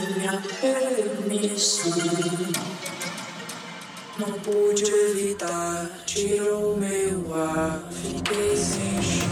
minha permissão. Não pude evitar, tirou meu ar, fiquei sem chão.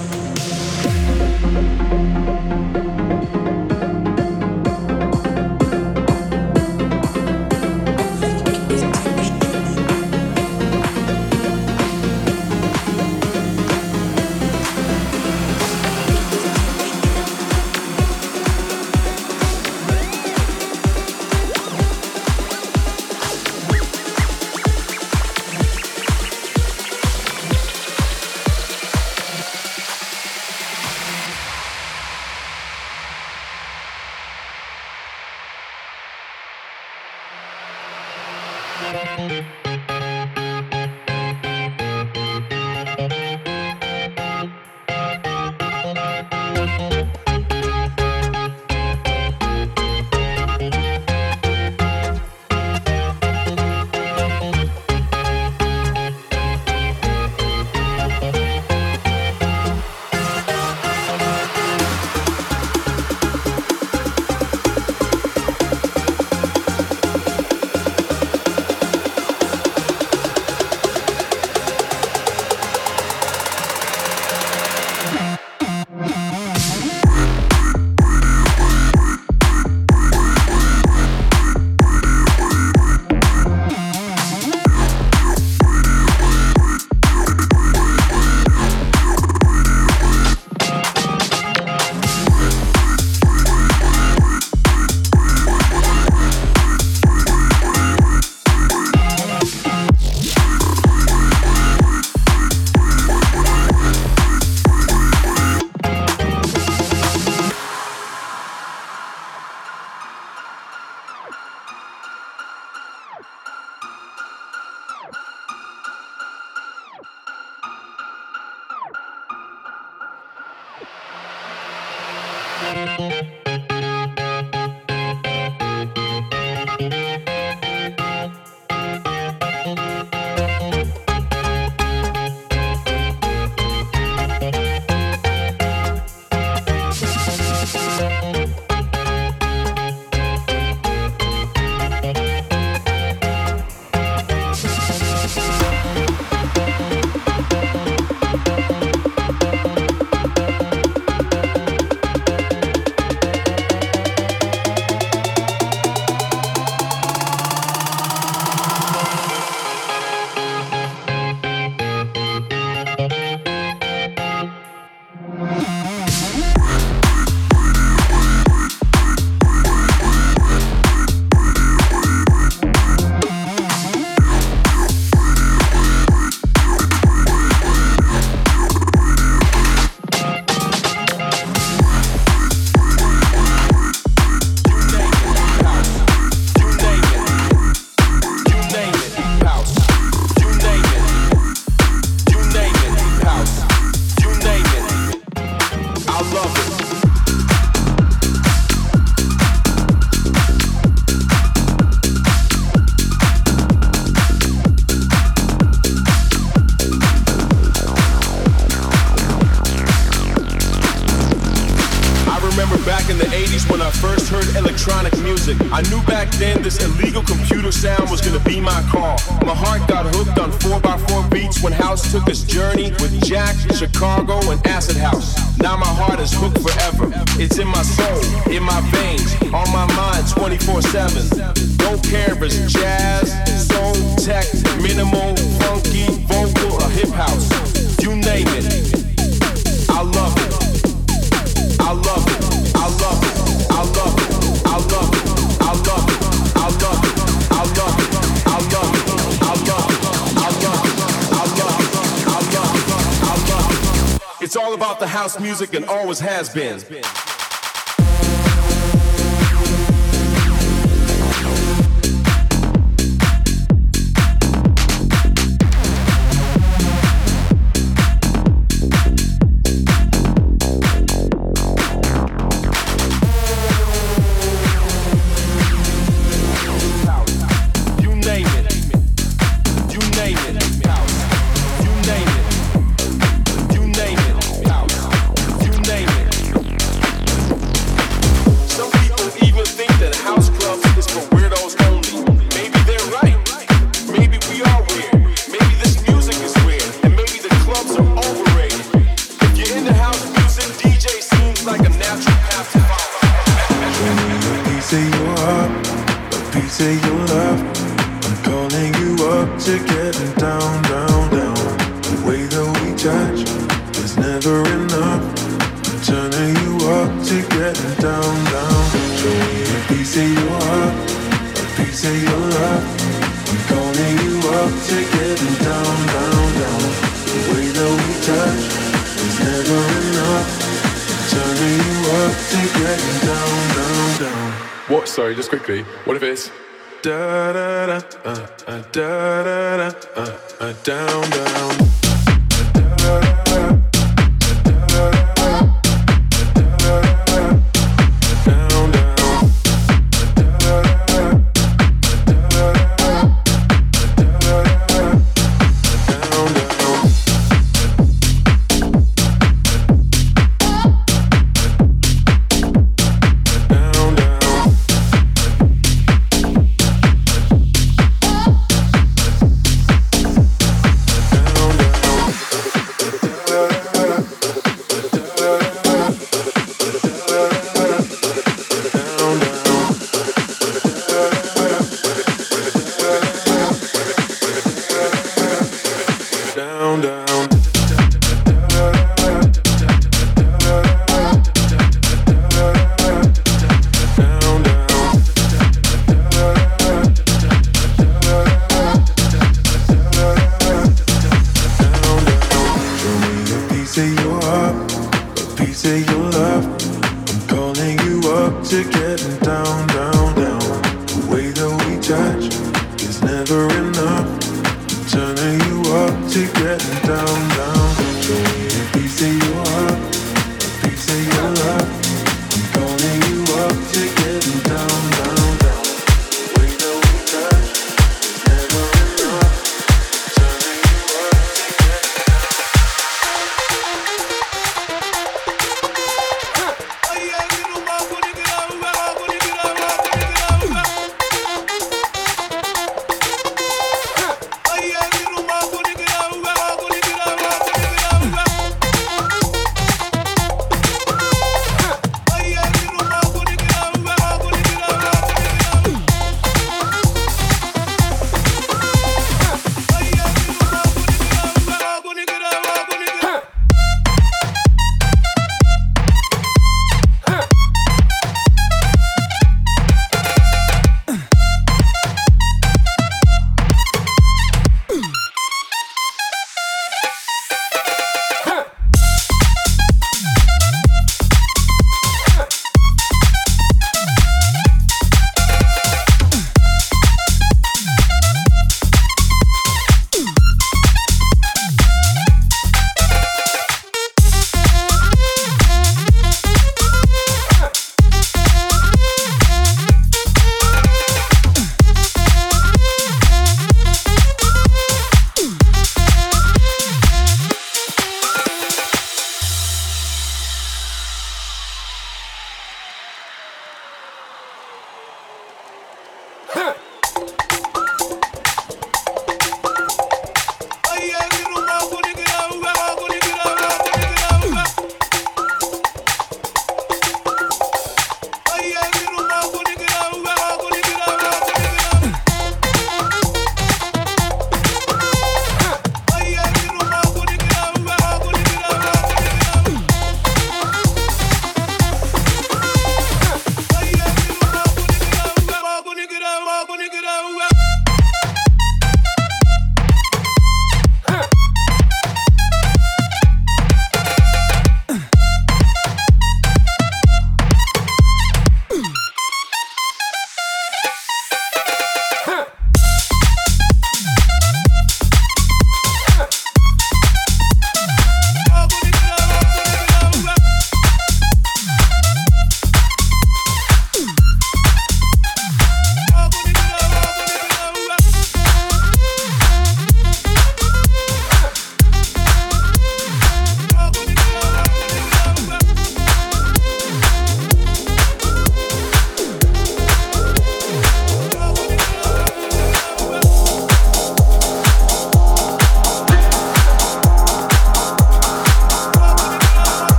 Always has been.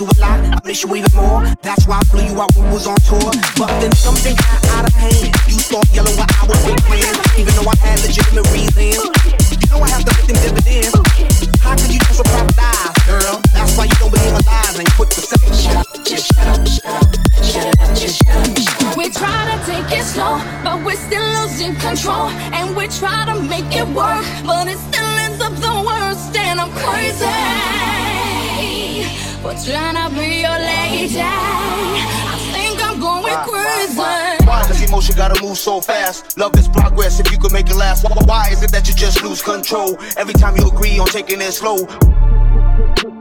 you a lot, I miss you even more. That's why I flew you out when we was on tour. But then something got out of hand. You thought yellow while I was with friends, even though I had legitimate reasons. You know I have to make them dividends. How could you just apologize, girl? That's why you don't believe my lies and put the second shot. just shut up, shut up, shut up, just shut up. Shut up. We try to take it slow, but we're still losing control, and we try to make it work, but trying to be your lady. I think I'm going crazy. Why, does emotion gotta move so fast? Love is progress if you could make it last. Why is it that you just lose control every time you agree on taking it slow?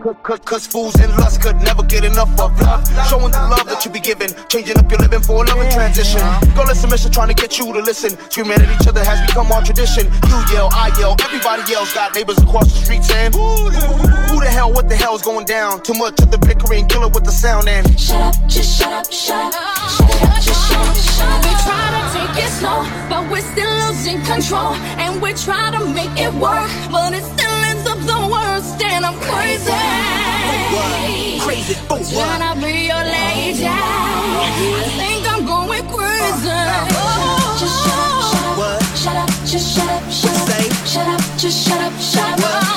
Cause, fools and lust could never get enough of love. Showing the love that you be giving, changing up your living for a loving transition. Girl, it's a mission trying to get you to listen. Screaming at each other has become our tradition. You yell, I yell, everybody yells. Got neighbors across the street saying, Who, the hell, what the hell's going down? Too much of the bickering, kill it with the sound and shut up, just shut up, shut up, shut up, just shut up, shut up. We try to take it slow, but we're still losing control, and we try to make it work, but it still up and I'm crazy. crazy. Oh, Trying to be your lady. I think I'm going crazy. Oh, just shut up, shut up, What? shut up, just shut up, shut up, shut up, just shut up, shut up, What?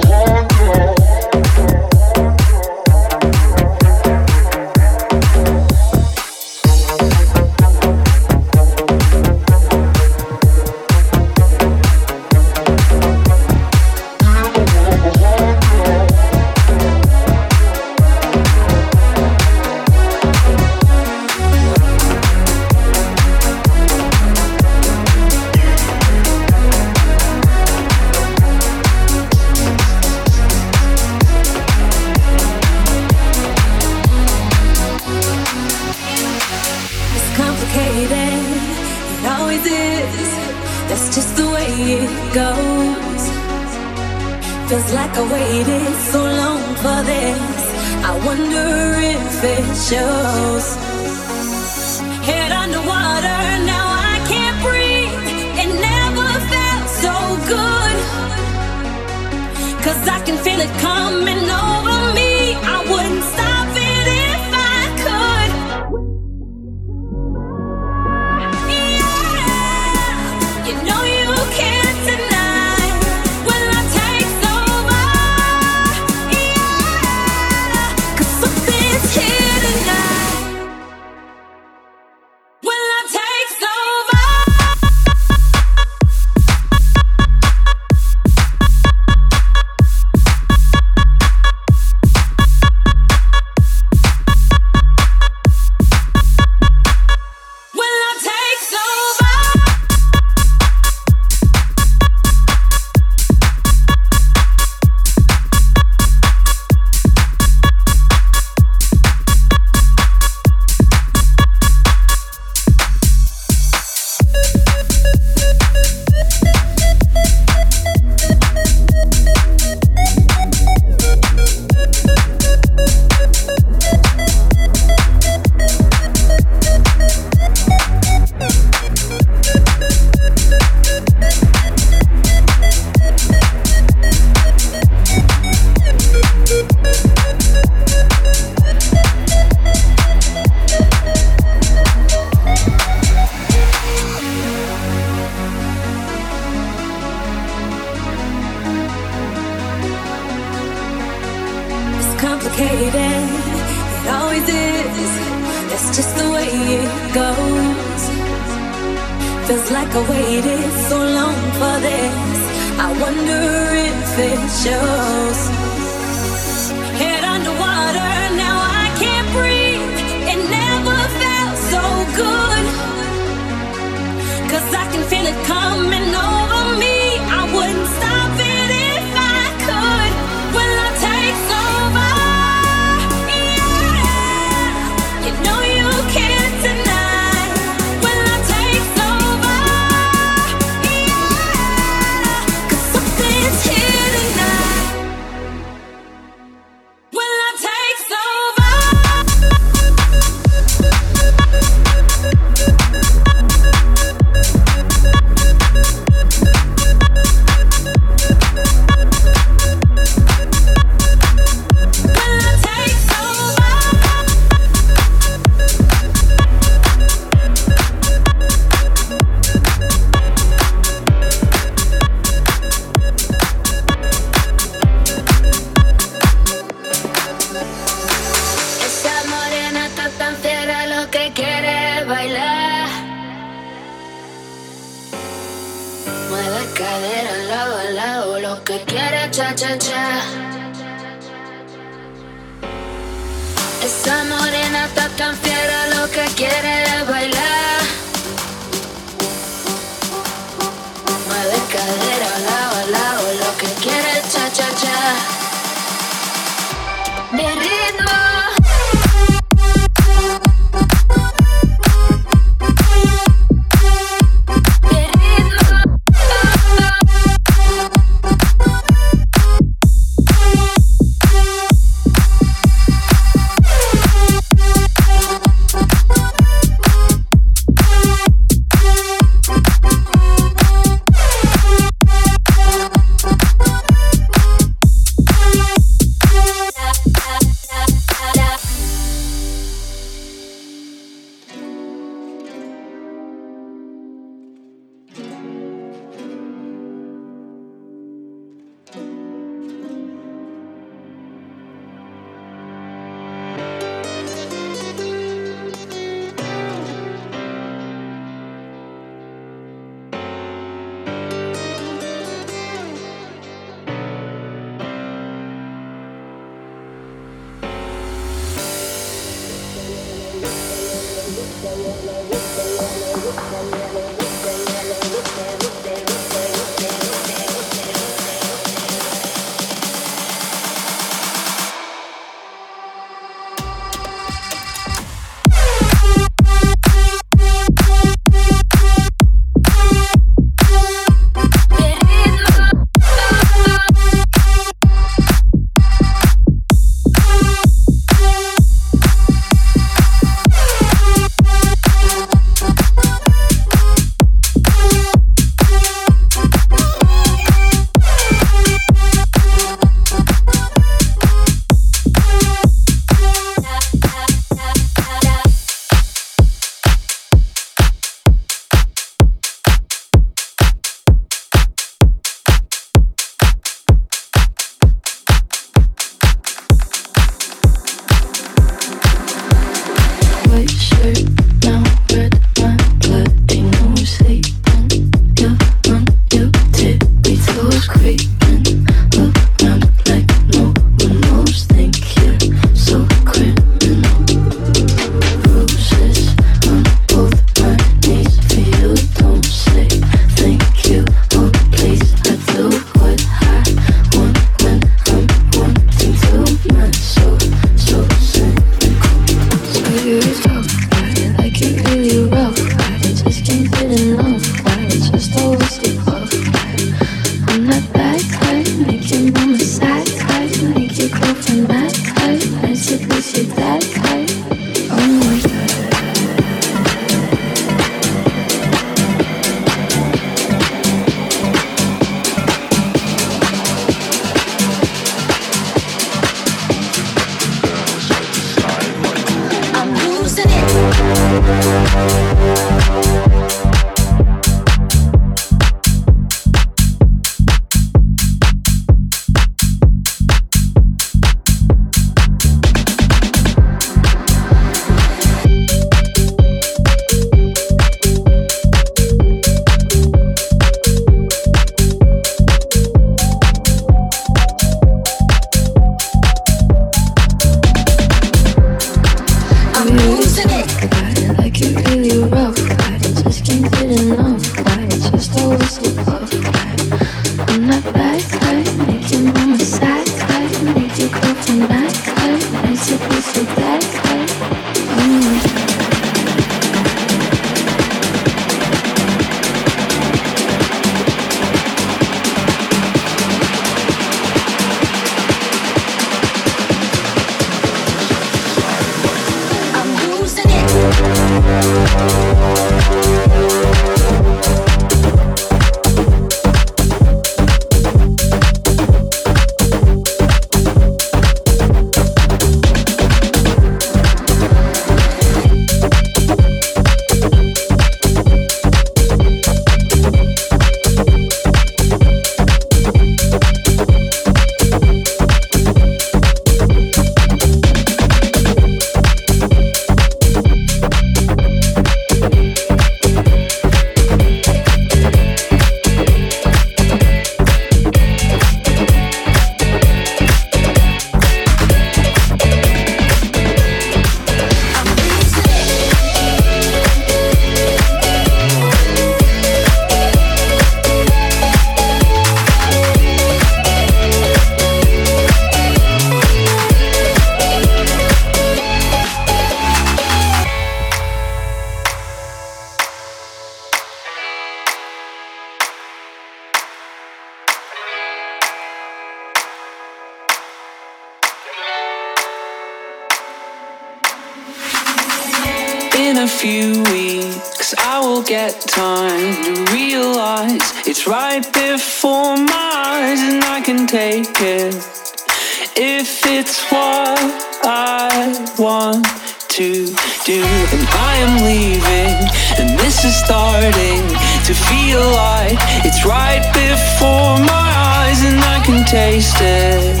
And taste it.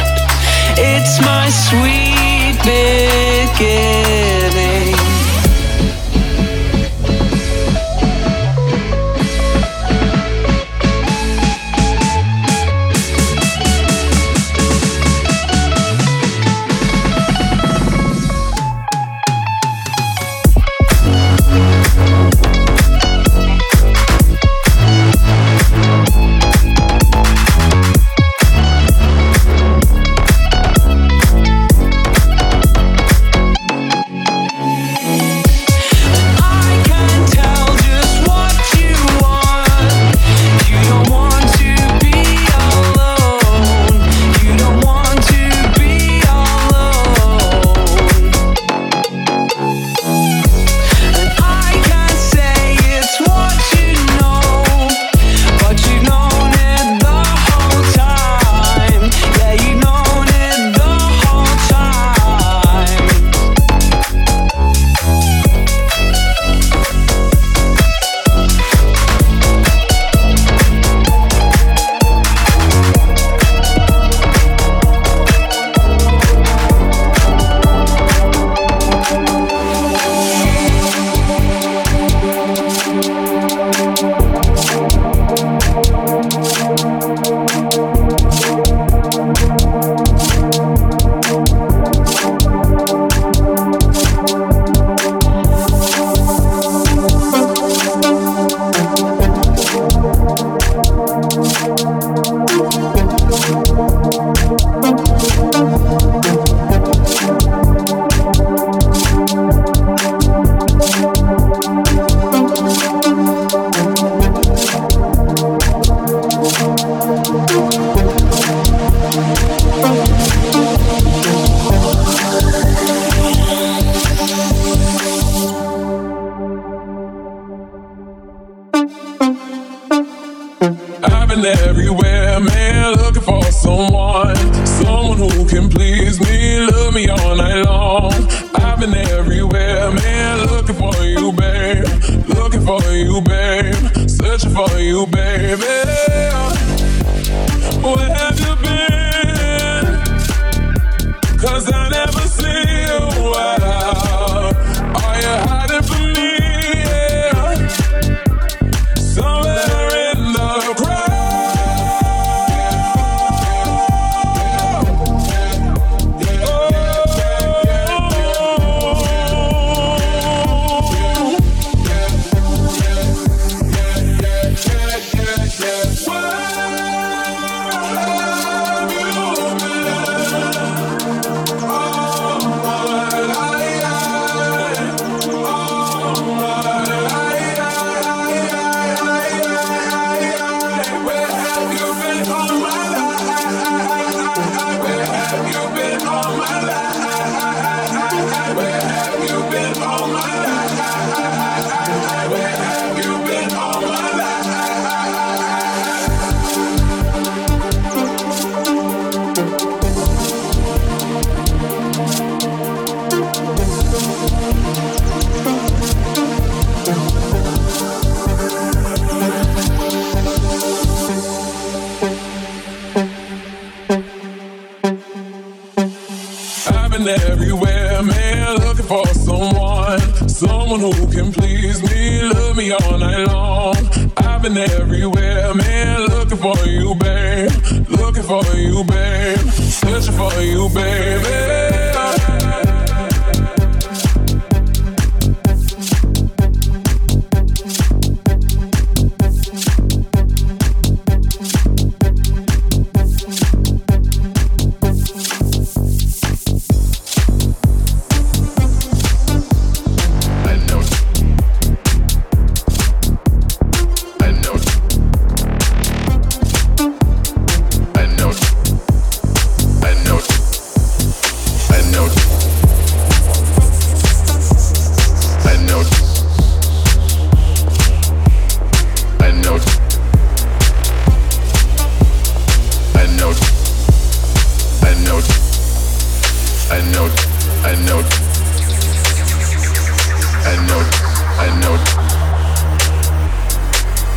It's my sweet beginning.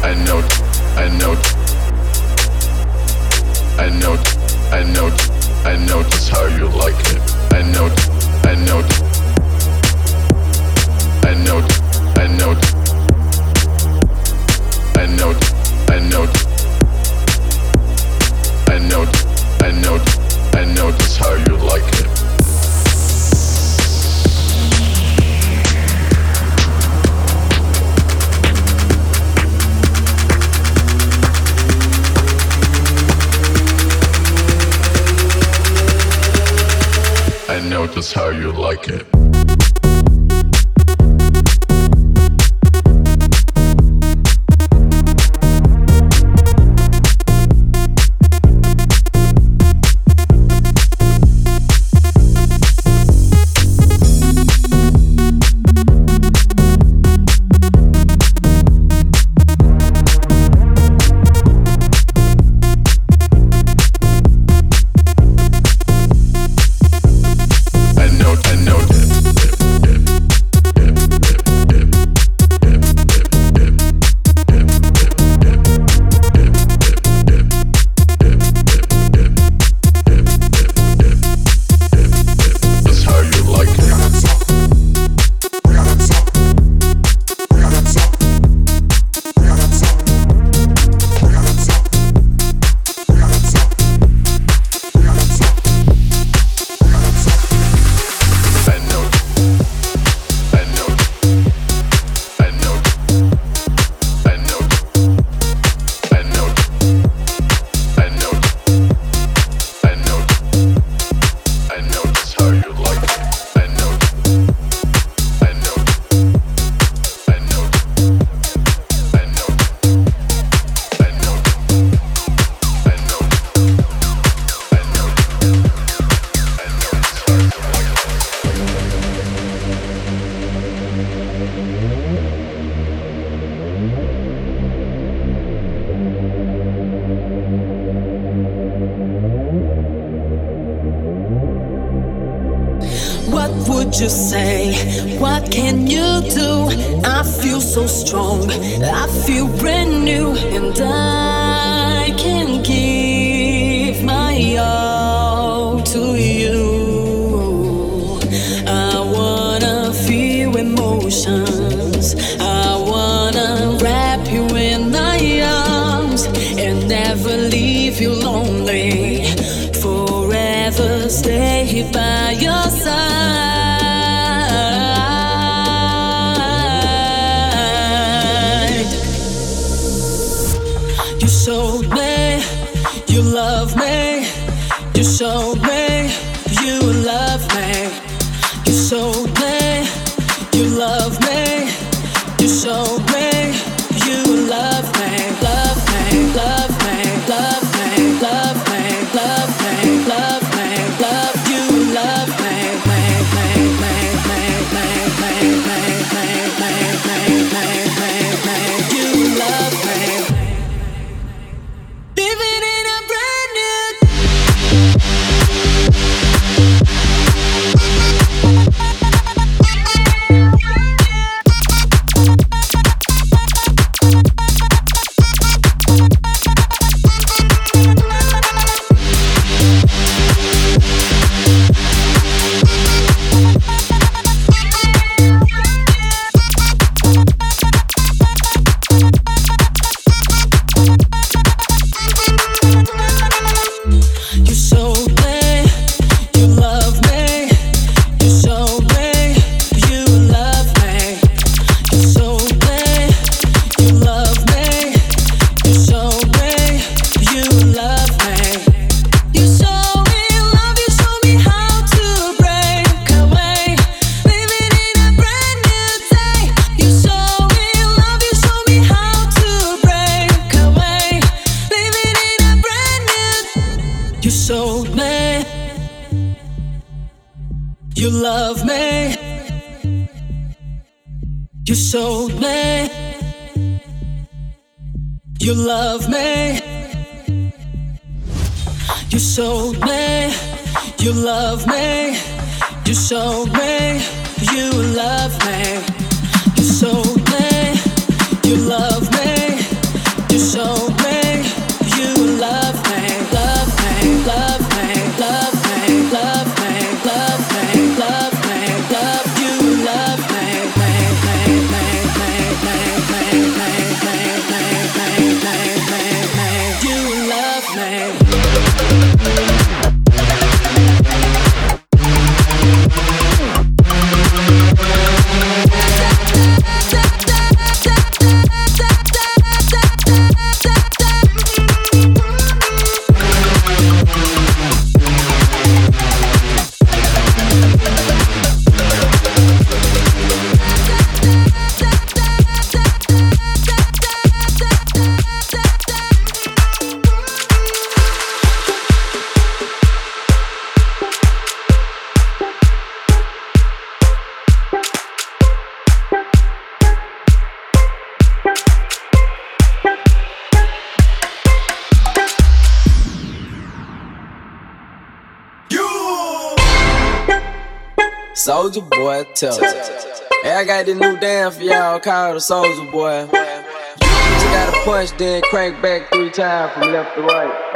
I know, I know. You showed me you love me. You showed me you love me. You showed me you love me. You showed me. Soulja Boy, tell Hey, I got this new dance for y'all called the Soulja Boy. You gotta punch, then crank back three times from left to right.